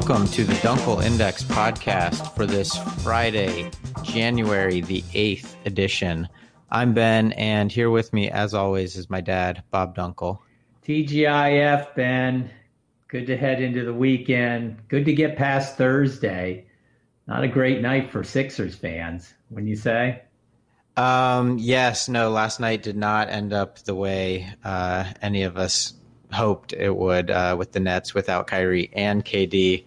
Welcome to the Dunkel Index podcast for this Friday, January the 8th edition. I'm Ben, and here with me, as always, is my dad, Bob Dunkel. TGIF, Ben. Good to head into the weekend. Good to get past Thursday. Not a great night for Sixers fans, wouldn't you say? Um, yes, no, last night did not end up the way uh, any of us hoped it would uh, with the Nets without Kyrie and KD.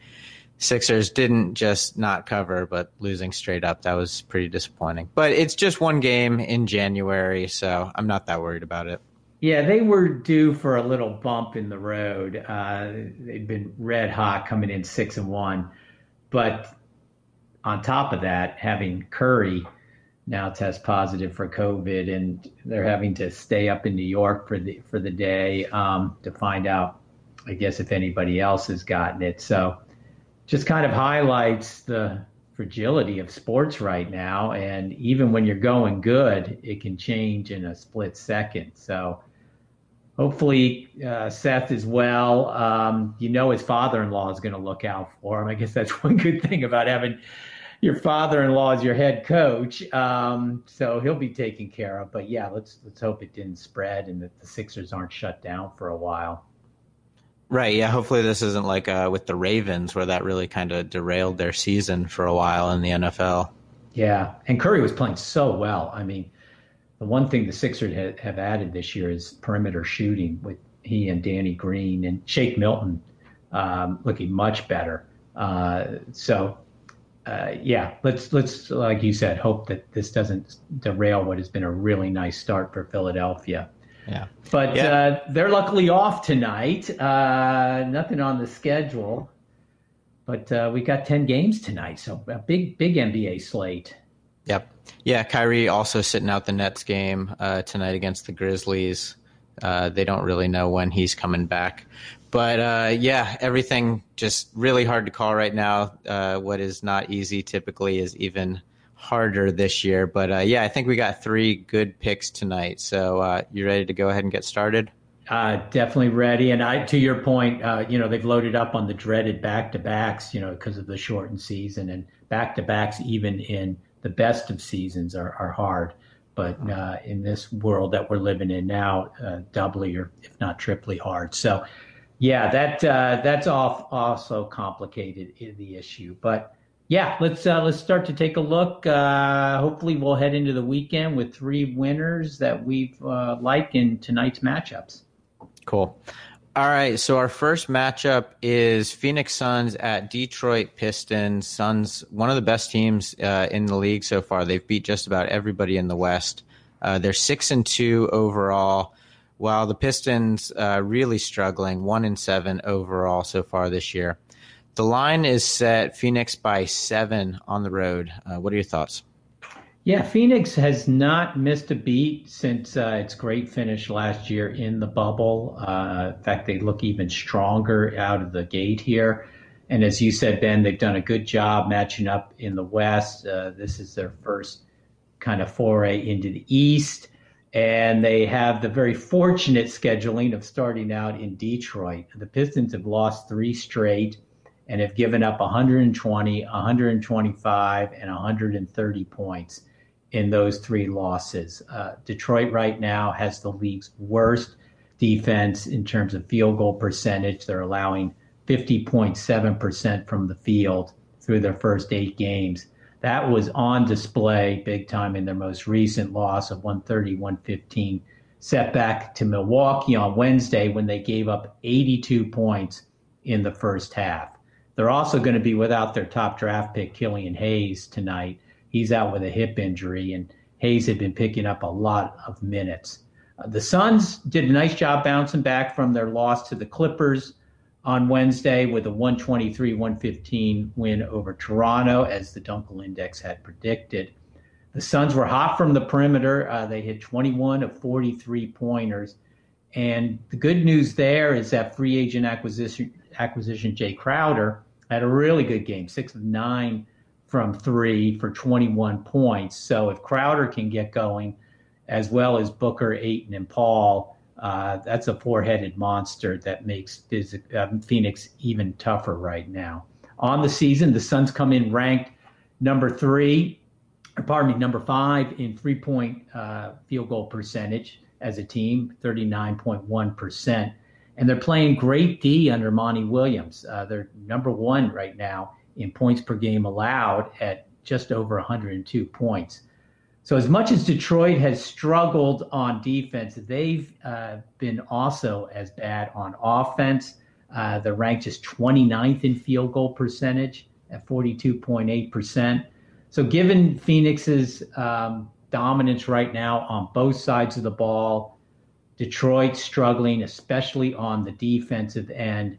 Sixers didn't just not cover, but losing straight up. That was pretty disappointing. But it's just one game in January, so I'm not that worried about it. Yeah, they were due for a little bump in the road. Uh, they've been red hot coming in six and one, but on top of that, having Curry now test positive for COVID, and they're having to stay up in New York for the for the day um, to find out, I guess, if anybody else has gotten it. So, just kind of highlights the fragility of sports right now, and even when you're going good, it can change in a split second. So. Hopefully, uh, Seth is well. Um, you know, his father in law is going to look out for him. I guess that's one good thing about having your father-in-law is your head coach, um, so he'll be taken care of. But yeah, let's let's hope it didn't spread and that the Sixers aren't shut down for a while. Right. Yeah. Hopefully, this isn't like uh, with the Ravens, where that really kind of derailed their season for a while in the NFL. Yeah, and Curry was playing so well. I mean, the one thing the Sixers have, have added this year is perimeter shooting with he and Danny Green and Shake Milton um, looking much better. Uh, so uh, yeah, let's let's like you said, hope that this doesn't derail what has been a really nice start for Philadelphia. Yeah, but yeah. Uh, they're luckily off tonight. Uh, nothing on the schedule, but uh, we got ten games tonight, so a big big NBA slate. Yep. Yeah, Kyrie also sitting out the Nets game uh, tonight against the Grizzlies. Uh, they don't really know when he's coming back. But uh, yeah, everything just really hard to call right now. Uh, what is not easy typically is even harder this year. But uh, yeah, I think we got three good picks tonight. So uh, you ready to go ahead and get started? Uh, definitely ready. And I, to your point, uh, you know, they've loaded up on the dreaded back to backs, you know, because of the shortened season and back to backs, even in the best of seasons, are, are hard. But in this world that we're living in now, doubly or if not triply hard. So yeah, that uh, that's off also complicated in the issue. But yeah, let's uh, let's start to take a look. Uh, hopefully, we'll head into the weekend with three winners that we uh, like in tonight's matchups. Cool. All right, so our first matchup is Phoenix Suns at Detroit Pistons. Suns, one of the best teams uh, in the league so far. They've beat just about everybody in the West. Uh, they're six and two overall while the Pistons uh, really struggling, one in seven overall so far this year. The line is set Phoenix by seven on the road. Uh, what are your thoughts? Yeah, Phoenix has not missed a beat since uh, its great finish last year in the bubble. Uh, in fact, they look even stronger out of the gate here. And as you said, Ben, they've done a good job matching up in the West. Uh, this is their first kind of foray into the East and they have the very fortunate scheduling of starting out in Detroit. The Pistons have lost three straight and have given up 120, 125, and 130 points in those three losses. Uh, Detroit right now has the league's worst defense in terms of field goal percentage. They're allowing 50.7% from the field through their first eight games that was on display big time in their most recent loss of 130 115 setback to Milwaukee on Wednesday when they gave up 82 points in the first half. They're also going to be without their top draft pick, Killian Hayes, tonight. He's out with a hip injury, and Hayes had been picking up a lot of minutes. Uh, the Suns did a nice job bouncing back from their loss to the Clippers on Wednesday with a 123 115 win over Toronto, as the Dunkel Index had predicted. The Suns were hot from the perimeter. Uh, they hit 21 of 43 pointers. And the good news there is that free agent acquisition, acquisition Jae Crowder had a really good game, six of nine from three for 21 points. So if Crowder can get going, as well as Booker, Ayton, and Paul, Uh, that's a four-headed monster that makes um, Phoenix even tougher right now. On the season, the Suns come in ranked number three, pardon me, number five in three-point uh, field goal percentage as a team, 39.1 percent, and they're playing great D under Monty Williams. Uh, they're number one right now in points per game allowed at just over 102 points. So, as much as Detroit has struggled on defense, they've uh, been also as bad on offense. Uh, they're ranked just 29th in field goal percentage at 42.8%. So, given Phoenix's um, dominance right now on both sides of the ball, Detroit struggling, especially on the defensive end,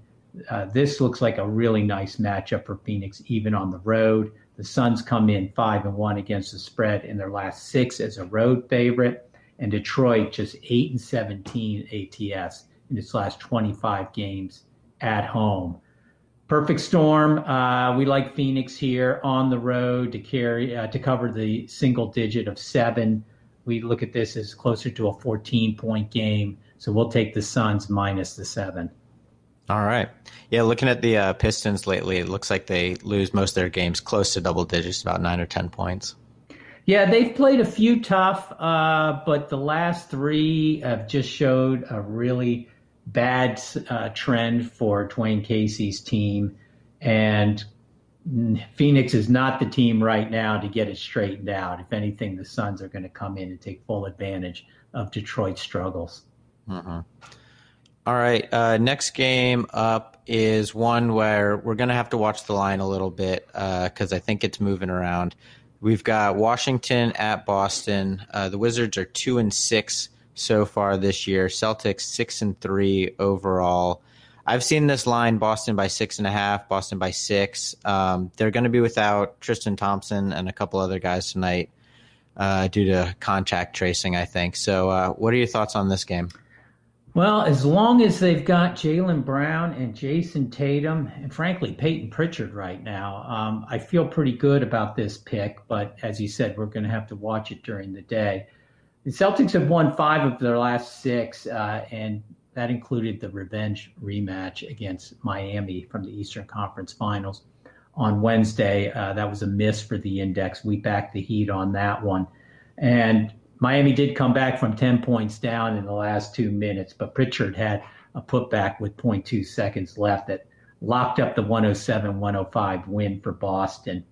uh, this looks like a really nice matchup for Phoenix, even on the road. The Suns come in five and one against the spread in their last six as a road favorite, and Detroit just eight and seventeen ATS in its last 25 games at home. Perfect storm. Uh, we like Phoenix here on the road to carry uh, to cover the single digit of seven. We look at this as closer to a 14 point game, so we'll take the Suns minus the seven. All right. Yeah, looking at the uh, Pistons lately, it looks like they lose most of their games close to double digits, about nine or 10 points. Yeah, they've played a few tough, uh, but the last three have just showed a really bad uh, trend for Dwane Casey's team. And Phoenix is not the team right now to get it straightened out. If anything, the Suns are going to come in and take full advantage of Detroit's struggles. Mm-hmm. All right. Uh, next game up is one where we're going to have to watch the line a little bit because uh, I think it's moving around. We've got Washington at Boston. Uh, the Wizards are two and six so far this year. Celtics six and three overall. I've seen this line Boston by six and a half, Boston by six. Um, they're going to be without Tristan Thompson and a couple other guys tonight uh, due to contact tracing, I think. So, uh, what are your thoughts on this game? Well, as long as they've got Jaylen Brown and Jayson Tatum, and frankly, Payton Pritchard right now, um, I feel pretty good about this pick. But as you said, we're going to have to watch it during the day. The Celtics have won five of their last six, uh, and that included the revenge rematch against Miami from the Eastern Conference Finals on Wednesday. Uh, that was a miss for the index. We backed the Heat on that one. And Miami did come back from 10 points down in the last two minutes, but Pritchard had a putback with 0.2 seconds left that locked up the 107 105 win for Boston.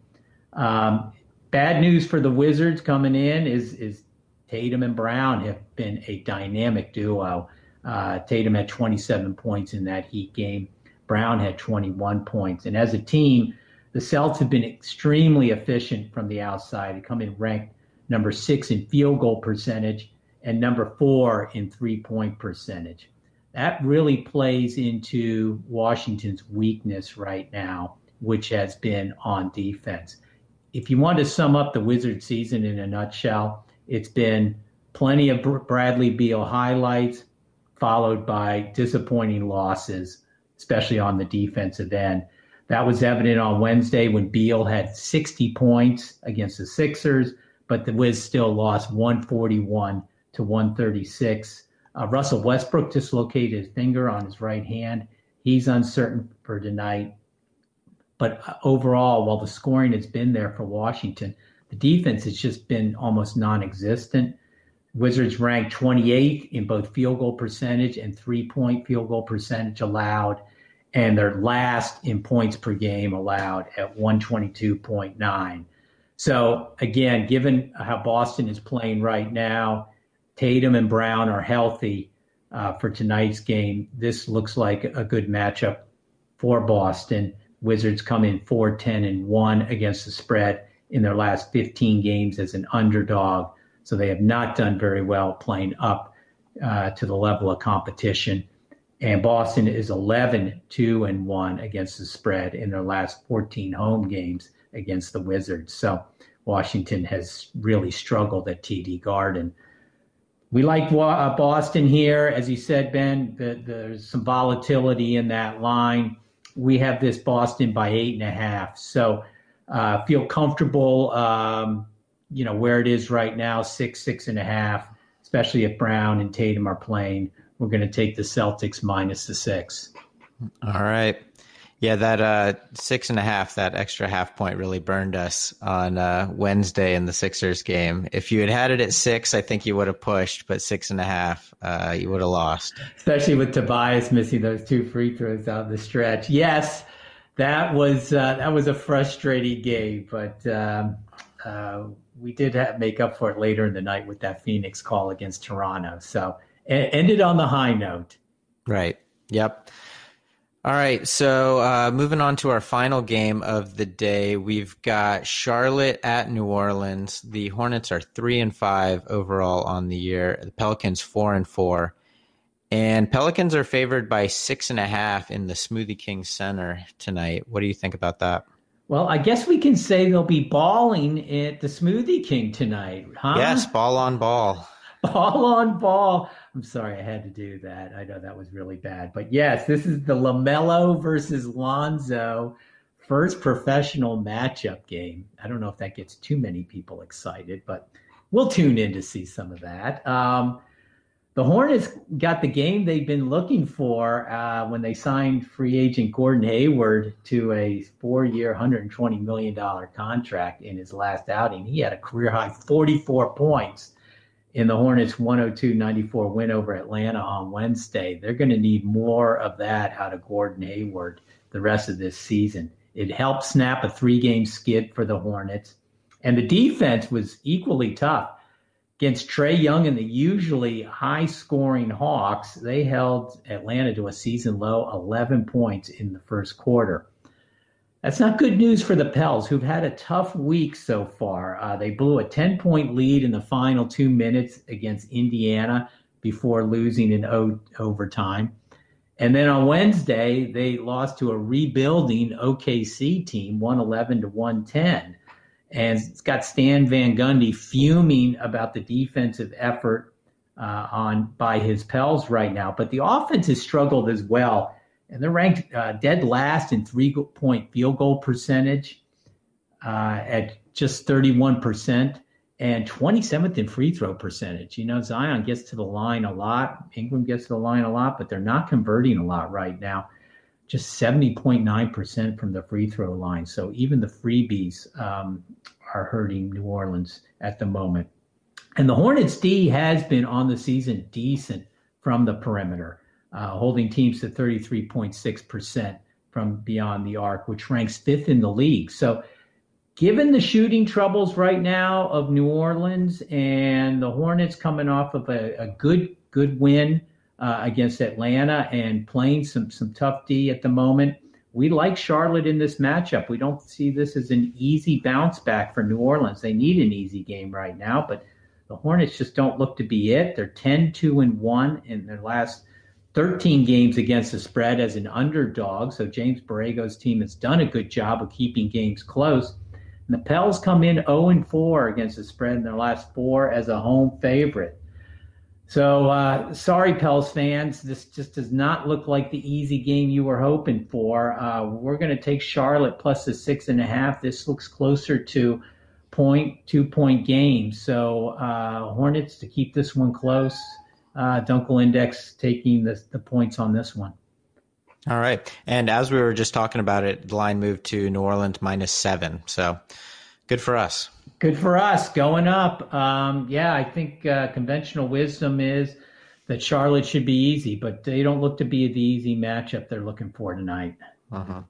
Um, bad news for the Wizards coming in is, is Tatum and Brown have been a dynamic duo. Uh, Tatum had 27 points in that Heat game. Brown had 21 points. And as a team, the Celts have been extremely efficient from the outside. They come in ranked number six in field goal percentage, and number four in three point percentage. That really plays into Washington's weakness right now, which has been on defense. If you want to sum up the Wizard season in a nutshell, it's been plenty of Bradley Beal highlights, followed by disappointing losses, especially on the defensive end. That was evident on Wednesday when Beal had 60 points against the Sixers but the Wiz still lost 141 to 136. Uh, Russell Westbrook dislocated his finger on his right hand. He's uncertain for tonight. But uh, overall, while the scoring has been there for Washington, the defense has just been almost non existent. Wizards ranked 28th in both field goal percentage and three point field goal percentage allowed, and they're last in points per game allowed at 122.9. So again, given how Boston is playing right now, Tatum and Brown are healthy uh, for tonight's game. This looks like a good matchup for Boston. Wizards come in 4 10 and 1 against the spread in their last 15 games as an underdog. So they have not done very well playing up uh, to the level of competition. And Boston is 11 2 and 1 against the spread in their last 14 home games against the Wizards. So Washington has really struggled at TD Garden. We like uh, Boston here. As you said, Ben, the, there's some volatility in that line. We have this Boston by eight and a half. So uh, feel comfortable, um, you know, where it is right now, six, six and a half, especially if Brown and Tatum are playing we're going to take the Celtics minus the six. All right. Yeah, that uh, six and a half, that extra half point really burned us on uh, Wednesday in the Sixers game. If you had had it at six, I think you would have pushed, but six and a half, uh, you would have lost. Especially with Tobias missing those two free throws out the stretch. Yes, that was uh, that was a frustrating game, but um, uh, we did have, make up for it later in the night with that Phoenix call against Toronto. So it ended on the high note. Right. Yep. All right, so uh, moving on to our final game of the day, we've got Charlotte at New Orleans. The Hornets are three and five overall on the year. The Pelicans four and four, and Pelicans are favored by six and a half in the Smoothie King Center tonight. What do you think about that? Well, I guess we can say they'll be balling at the Smoothie King tonight, huh? Yes, ball on ball. Ball on ball. I'm sorry I had to do that. I know that was really bad. But yes, this is the LaMelo versus Lonzo first professional matchup game. I don't know if that gets too many people excited, but we'll tune in to see some of that. Um, the Hornets got the game they've been looking for uh, when they signed free agent Gordon Hayward to a four year, $120 million contract in his last outing. He had a career high 44 points in the Hornets 102-94 win over Atlanta on Wednesday. They're going to need more of that out of Gordon Hayward the rest of this season. It helped snap a three-game skid for the Hornets, and the defense was equally tough against Trae Young and the usually high-scoring Hawks. They held Atlanta to a season low 11 points in the first quarter. That's not good news for the Pels, who've had a tough week so far. Uh, they blew a 10 point lead in the final two minutes against Indiana before losing in o- overtime. And then on Wednesday, they lost to a rebuilding OKC team, 111 to 110. And it's got Stan Van Gundy fuming about the defensive effort uh, on by his Pels right now. But the offense has struggled as well and they're ranked uh, dead last in three point field goal percentage uh, at just 31% and 27th in free throw percentage. You know, Zion gets to the line a lot, Ingram gets to the line a lot, but they're not converting a lot right now. Just 70.9% from the free throw line. So even the freebies um, are hurting New Orleans at the moment. And the Hornets D has been on the season decent from the perimeter holding teams to 33.6% from beyond the arc, which ranks fifth in the league. So, given the shooting troubles right now of New Orleans and the Hornets coming off of a, a good good win uh, against Atlanta and playing some some tough D at the moment, we like Charlotte in this matchup. We don't see this as an easy bounce back for New Orleans. They need an easy game right now, but the Hornets just don't look to be it. They're 10 2 and 1 in their last 13 games against the spread as an underdog. So James Borrego's team has done a good job of keeping games close. And the Pels come in 0 and 4 against the spread in their last four as a home favorite. So uh, sorry, Pels fans. This just does not look like the easy game you were hoping for. Uh, we're going to take Charlotte plus the six and a half. This looks closer to point two point game. So uh, Hornets to keep this one close uh, Dunkel Index taking the, the points on this one. All right. And as we were just talking about it, the line moved to New Orleans minus seven. So good for us. Good for us going up. Um, yeah, I think uh, conventional wisdom is that Charlotte should be easy, but they don't look to be the easy matchup they're looking for tonight. Uh-huh.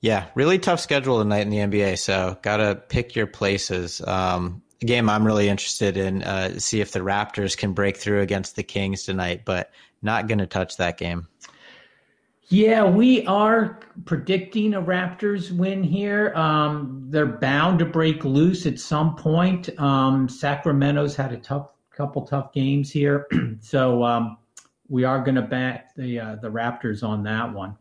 Yeah, really tough schedule tonight in the NBA. So got to pick your places. Um, game I'm really interested in. Uh, see if the Raptors can break through against the Kings tonight, but not going to touch that game. Yeah, we are predicting a Raptors win here. Um, they're bound to break loose at some point. Um, Sacramento's had a tough couple tough games here, so um, we are going to bet the uh, the Raptors on that one.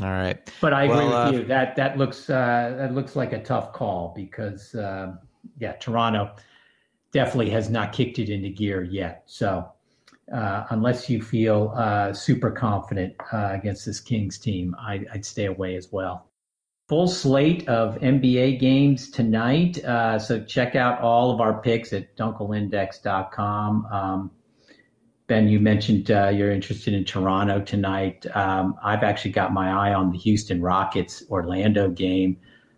All right, but I agree well, with uh, you that that looks uh, that looks like a tough call because uh, yeah, Toronto definitely has not kicked it into gear yet. So uh, unless you feel uh, super confident uh, against this Kings team, I, would stay away as well. Full slate of NBA games tonight. Uh, so check out all of our picks at dunkelindex.com. Um, Ben, you mentioned uh, you're interested in Toronto tonight. Um, I've actually got my eye on the Houston Rockets Orlando game.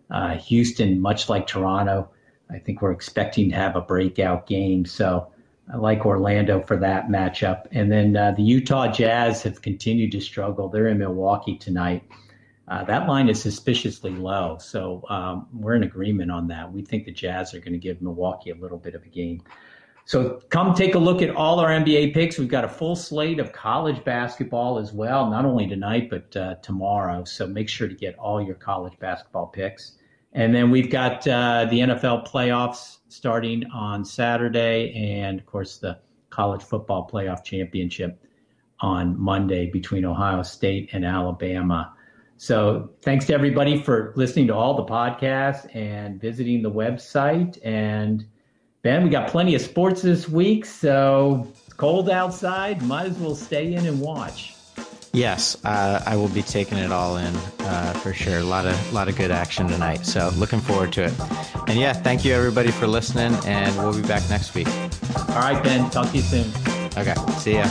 Uh, Houston, much like Toronto, I think we're expecting to have a breakout game. So I like Orlando for that matchup. And then uh, the Utah Jazz have continued to struggle. They're in Milwaukee tonight. Uh, that line is suspiciously low. So um, we're in agreement on that. We think the Jazz are going to give Milwaukee a little bit of a game. So come take a look at all our NBA picks. We've got a full slate of college basketball as well, not only tonight, but uh, tomorrow. So make sure to get all your college basketball picks. And then we've got uh, the NFL playoffs starting on Saturday, and of course, the college football playoff championship on Monday between Ohio State and Alabama. So thanks to everybody for listening to all the podcasts and visiting the website. And Ben, we got plenty of sports this week, so it's cold outside. Might as well stay in and watch. Yes, uh, I will be taking it all in uh, for sure. A lot of lot of good action tonight. So looking forward to it. And yeah, thank you everybody for listening, and we'll be back next week. All right, Ben. Talk to you soon. Okay. See ya.